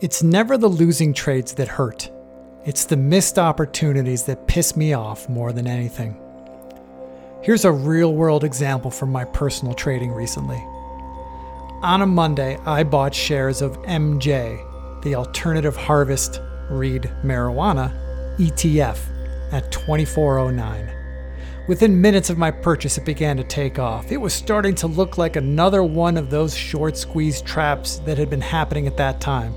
It's never the losing trades that hurt. It's the missed opportunities that piss me off more than anything. Here's a real world example from my personal trading recently. On a Monday, I bought shares of MJ, the Alternative Harvest Reed Marijuana ETF, at 2409. Within minutes of my purchase, it began to take off. It was starting to look like another one of those short squeeze traps that had been happening at that time.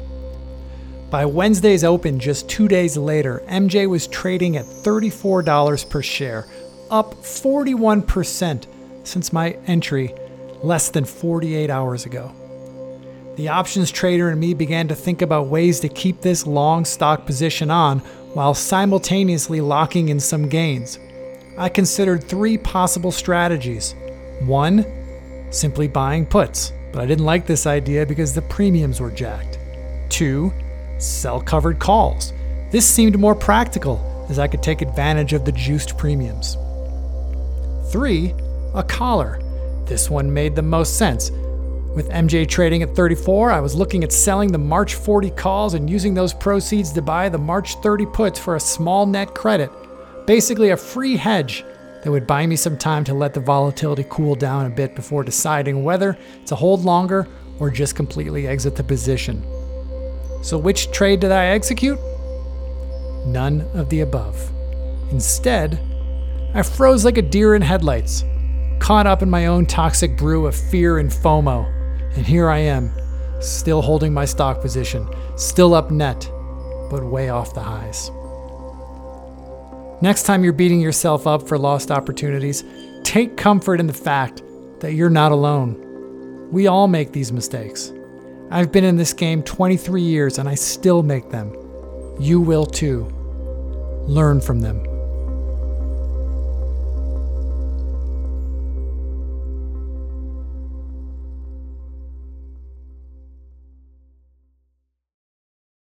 By Wednesday's open, just two days later, MJ was trading at $34 per share, up 41% since my entry less than 48 hours ago. The options trader and me began to think about ways to keep this long stock position on while simultaneously locking in some gains. I considered three possible strategies. One, simply buying puts, but I didn't like this idea because the premiums were jacked. Two, sell covered calls. This seemed more practical as I could take advantage of the juiced premiums. Three, a collar. This one made the most sense. With MJ trading at 34, I was looking at selling the March 40 calls and using those proceeds to buy the March 30 puts for a small net credit basically a free hedge that would buy me some time to let the volatility cool down a bit before deciding whether to hold longer or just completely exit the position. So, which trade did I execute? None of the above. Instead, I froze like a deer in headlights, caught up in my own toxic brew of fear and FOMO, and here I am, still holding my stock position, still up net, but way off the highs. Next time you're beating yourself up for lost opportunities, take comfort in the fact that you're not alone. We all make these mistakes. I've been in this game 23 years and I still make them. You will too. Learn from them.